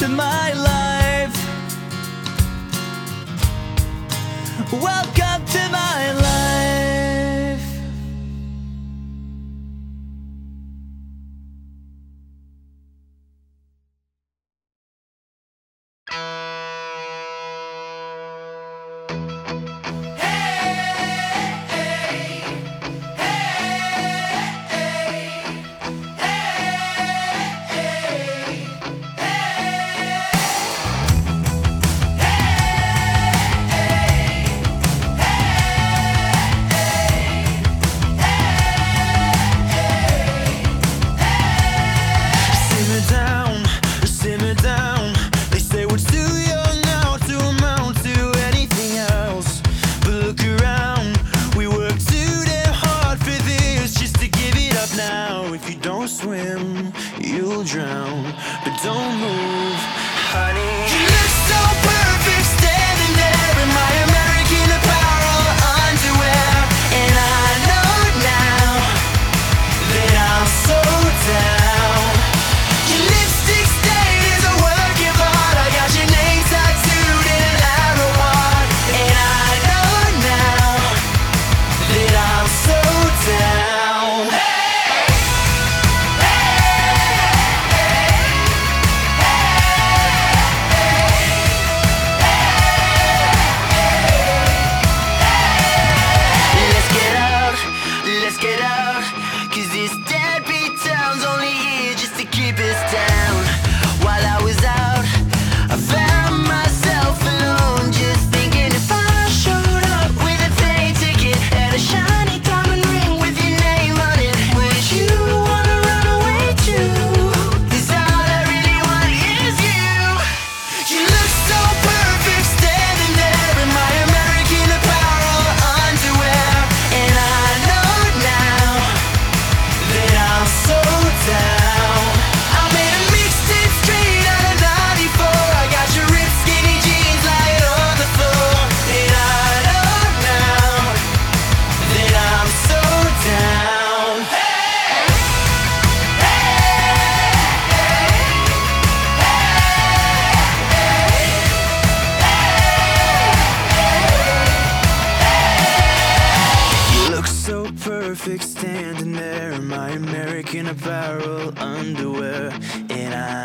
to my life. Welcome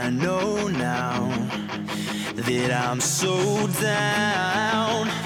I know now that I'm so down.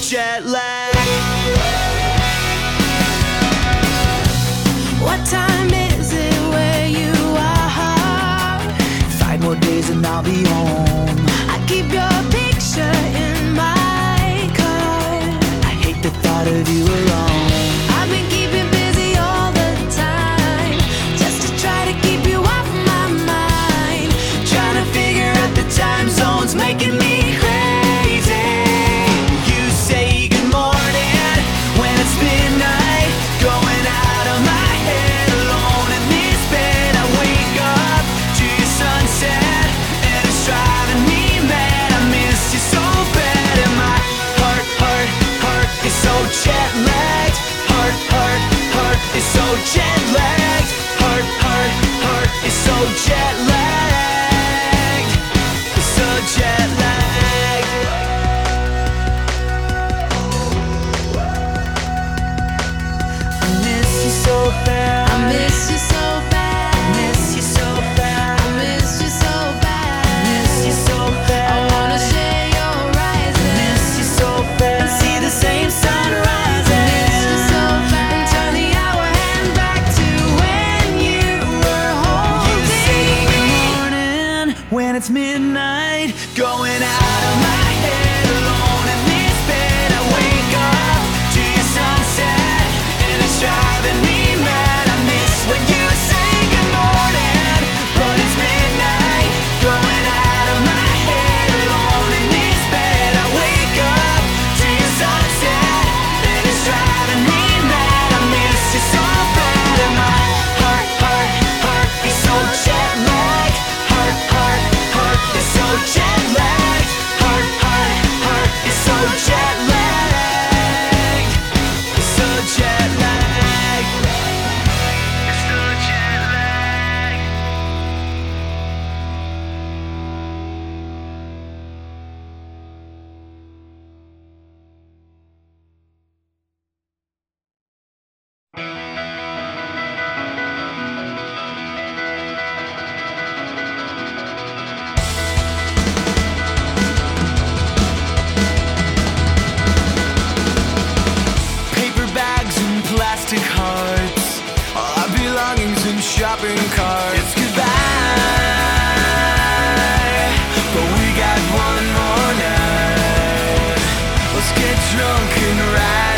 jet lag. What time is it where you are? Five more days and I'll be home. I keep your picture in my car. I hate the thought of you alone. I've been keeping busy all the time just to try to keep you off my mind. Trying to figure out the time zones, making me. Drunk and ride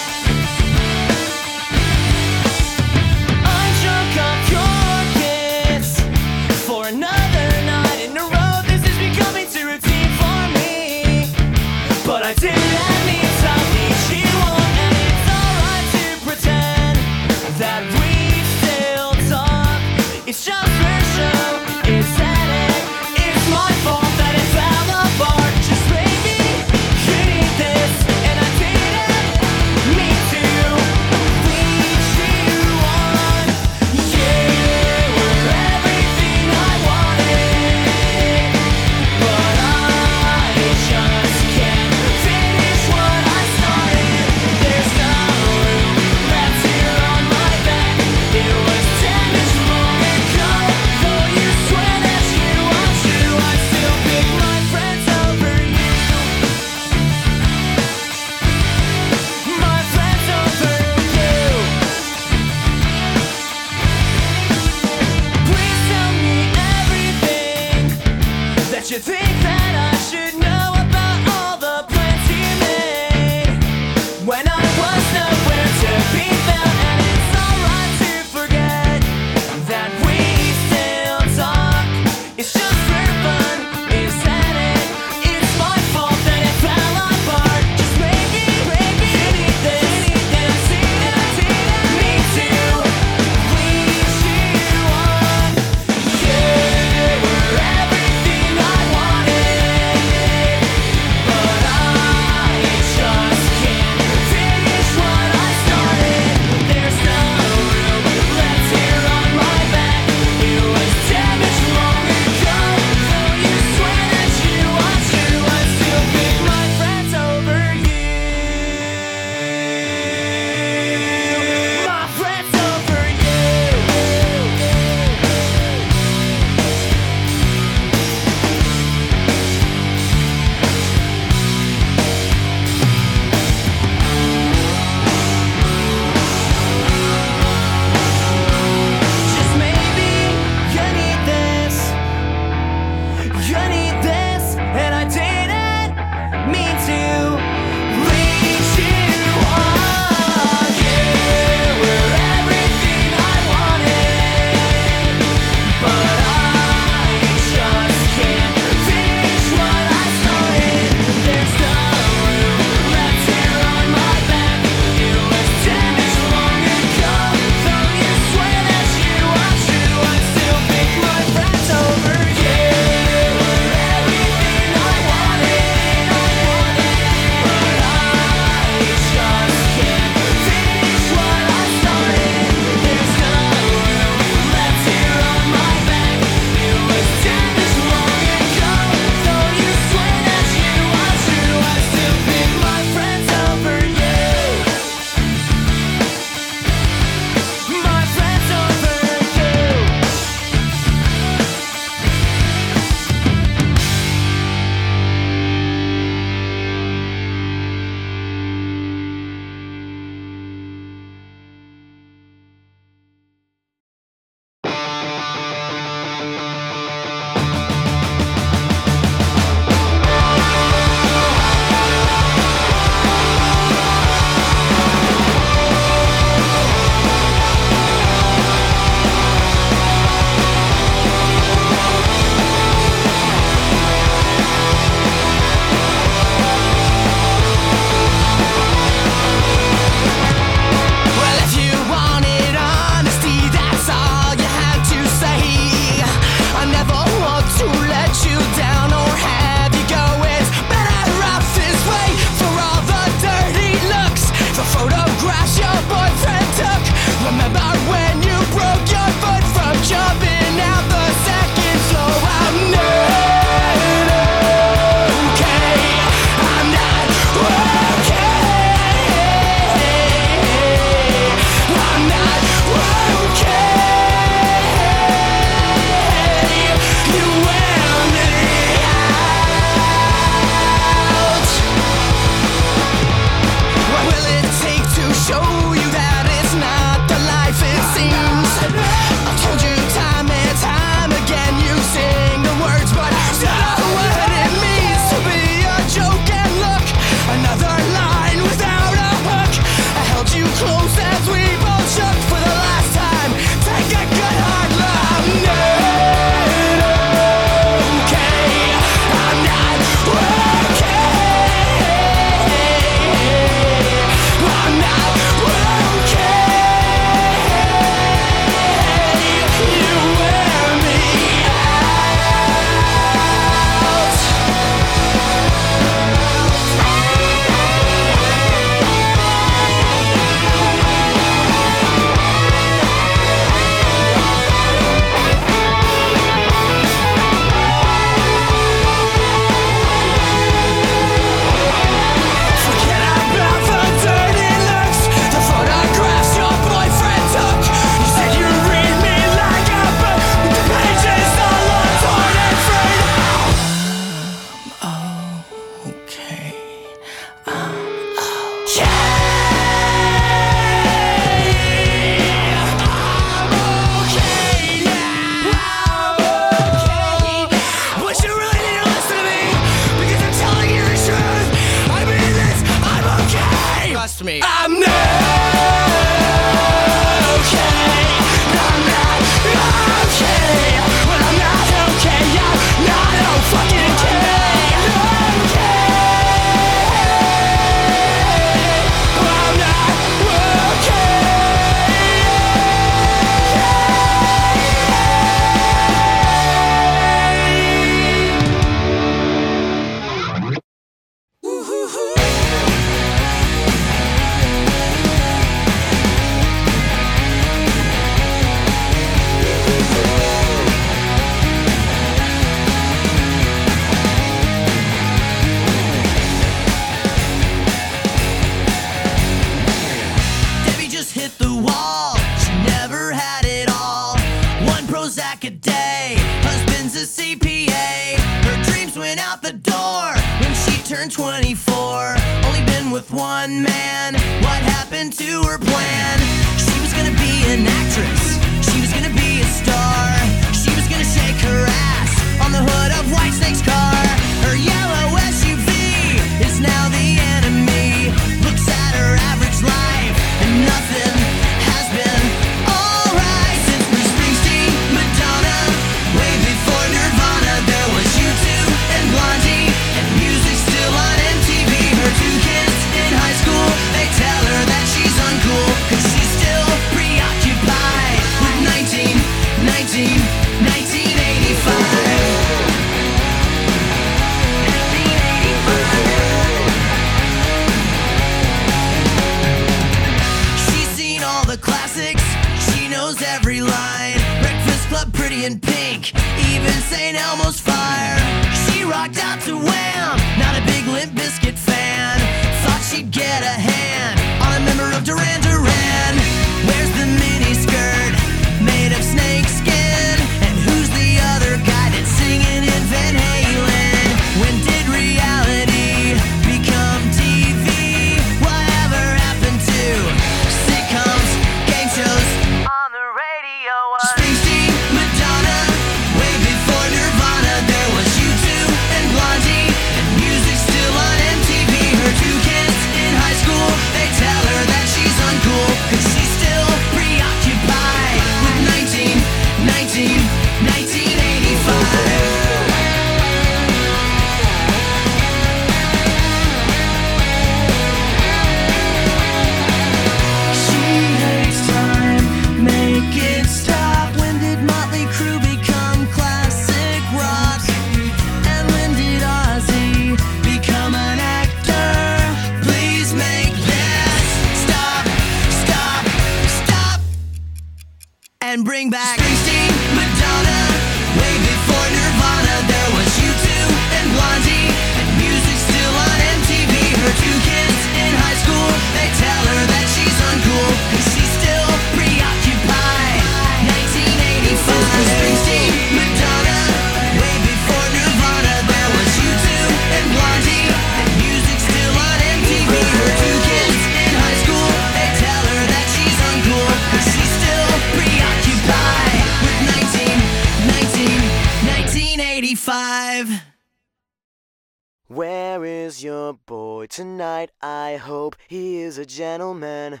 he is a gentleman.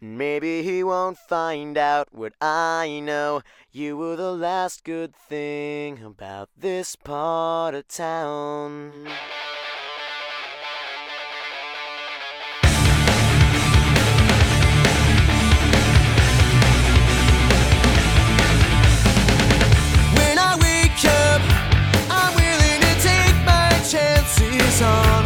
Maybe he won't find out what I know. You were the last good thing about this part of town. on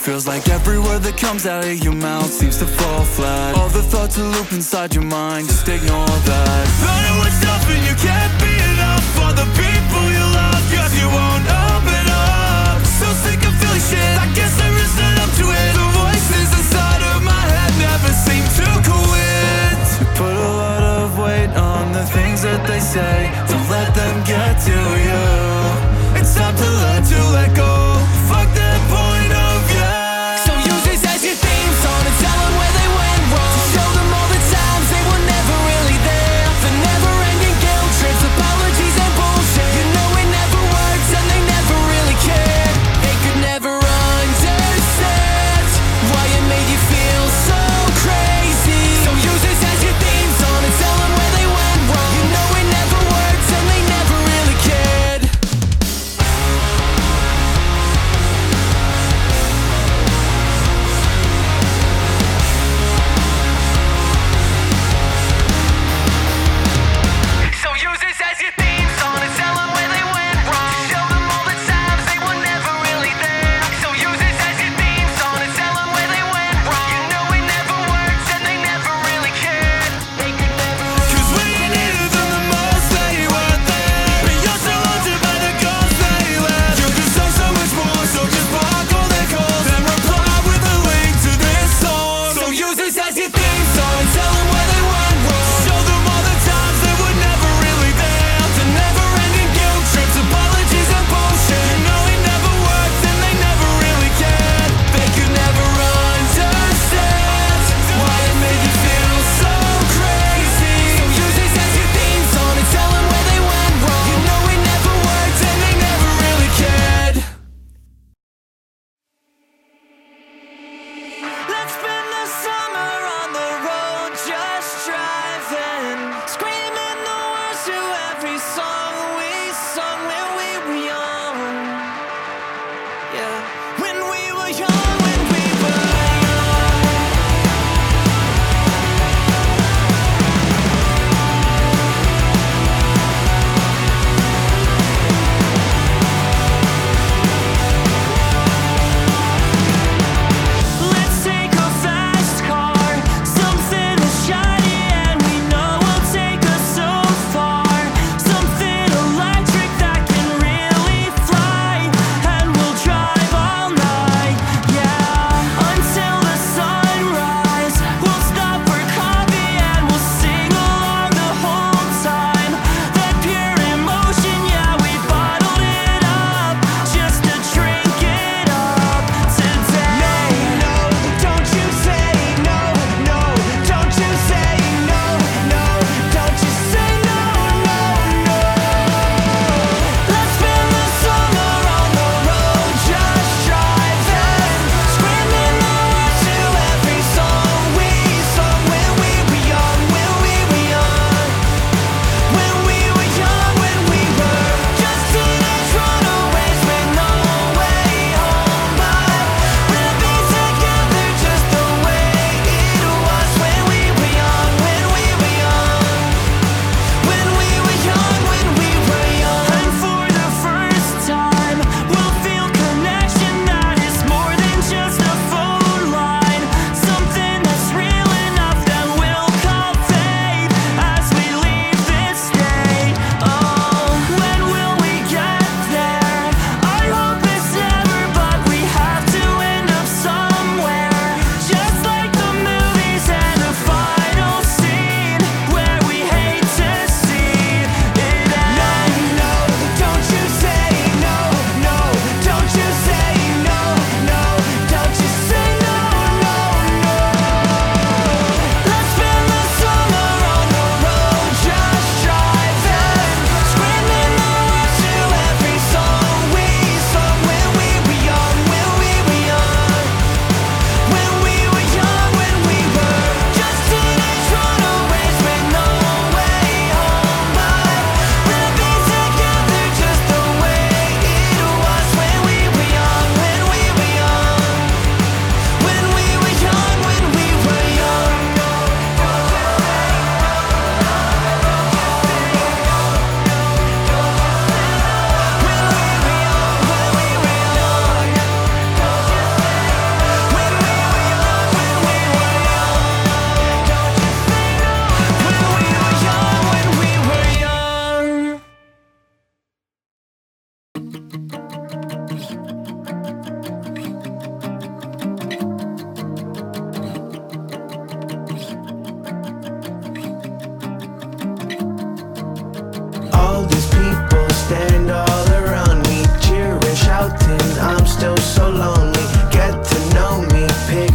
feels like every word that comes out of your mouth seems to fall flat. All the thoughts that loop inside your mind, just ignore that. Thought it was and you can't be enough for the people you love Cause you won't open up. So sick of feeling shit, I guess there is not up to it. The voices inside of my head never seem to quit. You put a lot of weight on the things that they say. Don't let them get to you. It's time to learn to let go.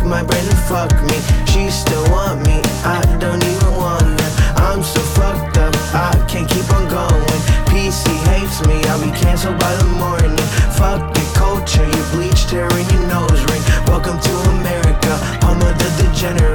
My brain and fuck me. She still want me, I don't even her. I'm so fucked up, I can't keep on going. PC hates me, I'll be canceled by the morning. Fuck your culture, your bleached hair and your nose ring. Welcome to America, of the degenerates.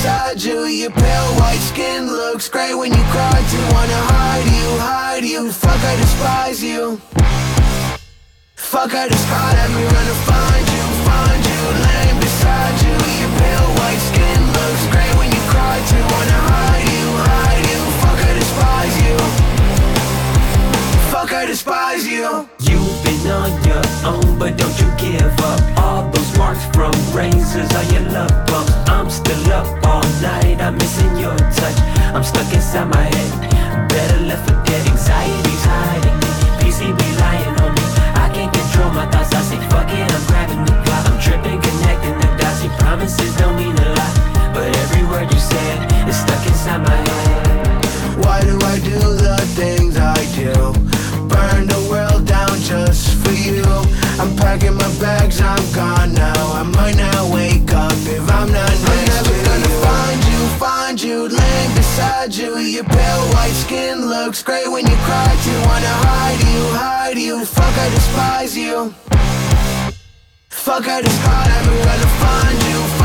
Beside you. Your pale white skin looks great when you cry. To wanna hide you, hide you. Fuck, I despise you. Fuck, I despise. Never gonna find you, find you, laying beside you. Your pale white skin looks great when you cry. To wanna hide you, hide you. Fuck, I despise you. Fuck, I despise you. You've been on your own, but don't you give up. All those marks from razors are your love bumps. I'm still up all night, I'm missing your touch. I'm stuck inside my head. Better left for dead. Anxiety's hiding me. PCB lying on me. I can't control my thoughts. I say fuck it, I'm grabbing the clock. I'm tripping, connecting the dots. Your promises don't mean a lot, but every word you said is stuck inside my head. Why do I do the things I do? Packing my bags, I'm gone now. I might not wake up if I'm not next I'm never to gonna you. find you, find you, laying beside you. Your pale white skin looks great when you cry. To wanna hide you, hide you. Fuck, I despise you. Fuck, I despise. Never gonna find you, find you,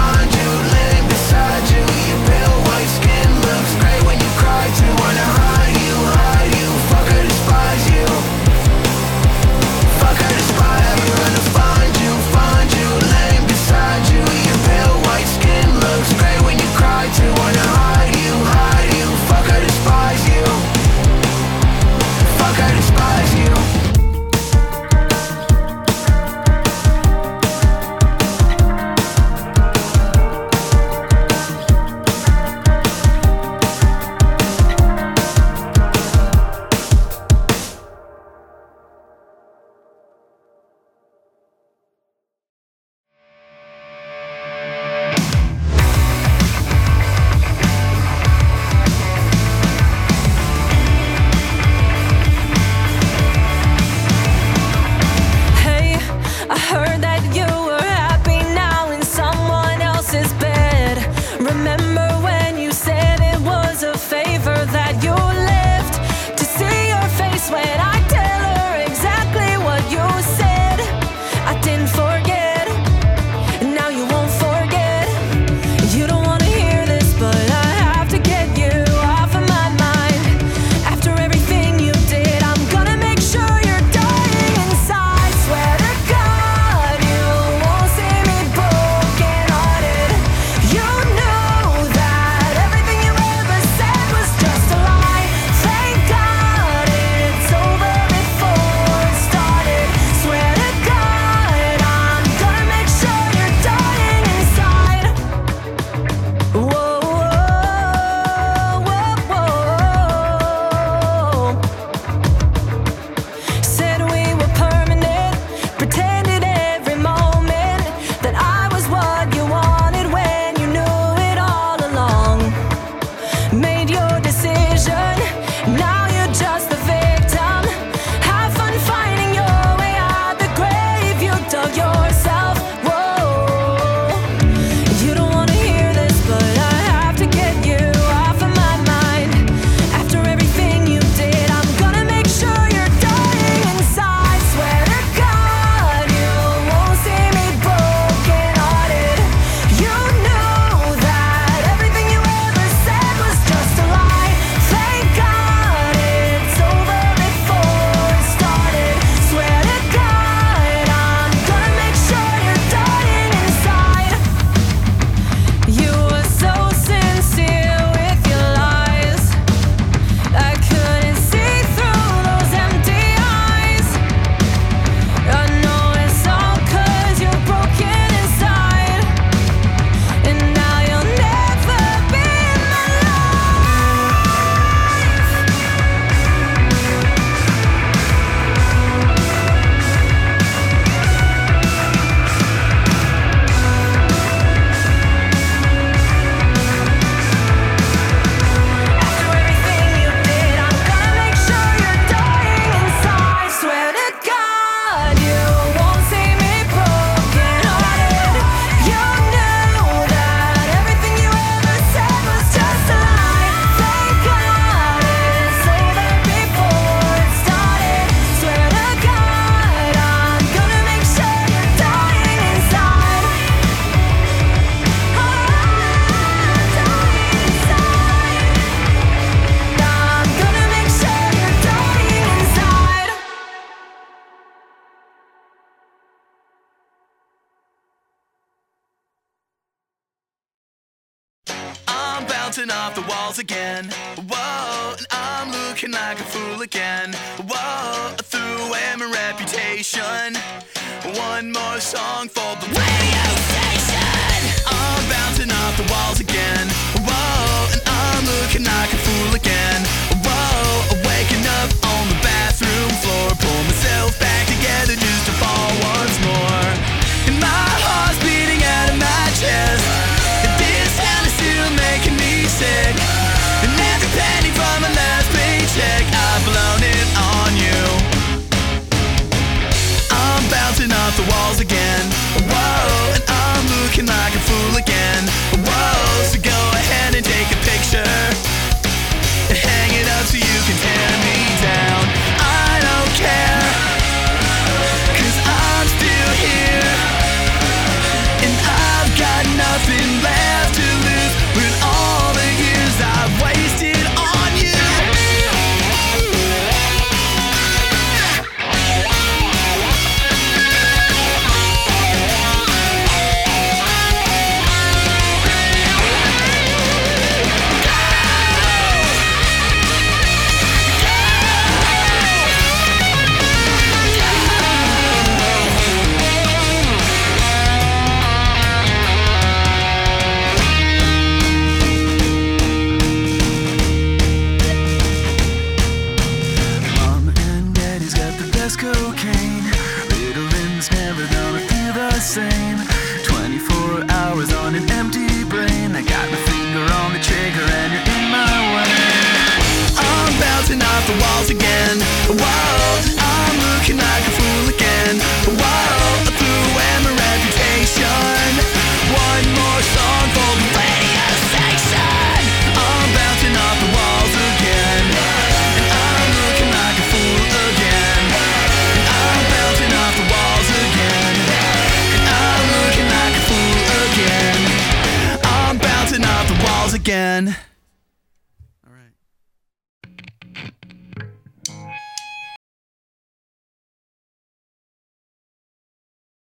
off the walls again. Whoa, and I'm looking like a fool again. Whoa, I threw away my reputation. One more song for the radio station. I'm bouncing off the walls again. Whoa, and I'm looking like a fool again. Whoa, waking up on the bathroom floor. Pull myself back together just to fall once more. And my heart's beating sick. And every penny from my last paycheck, I've blown it on you. I'm bouncing off the walls again. Whoa, and I'm looking like a fool again. Whoa, so go looking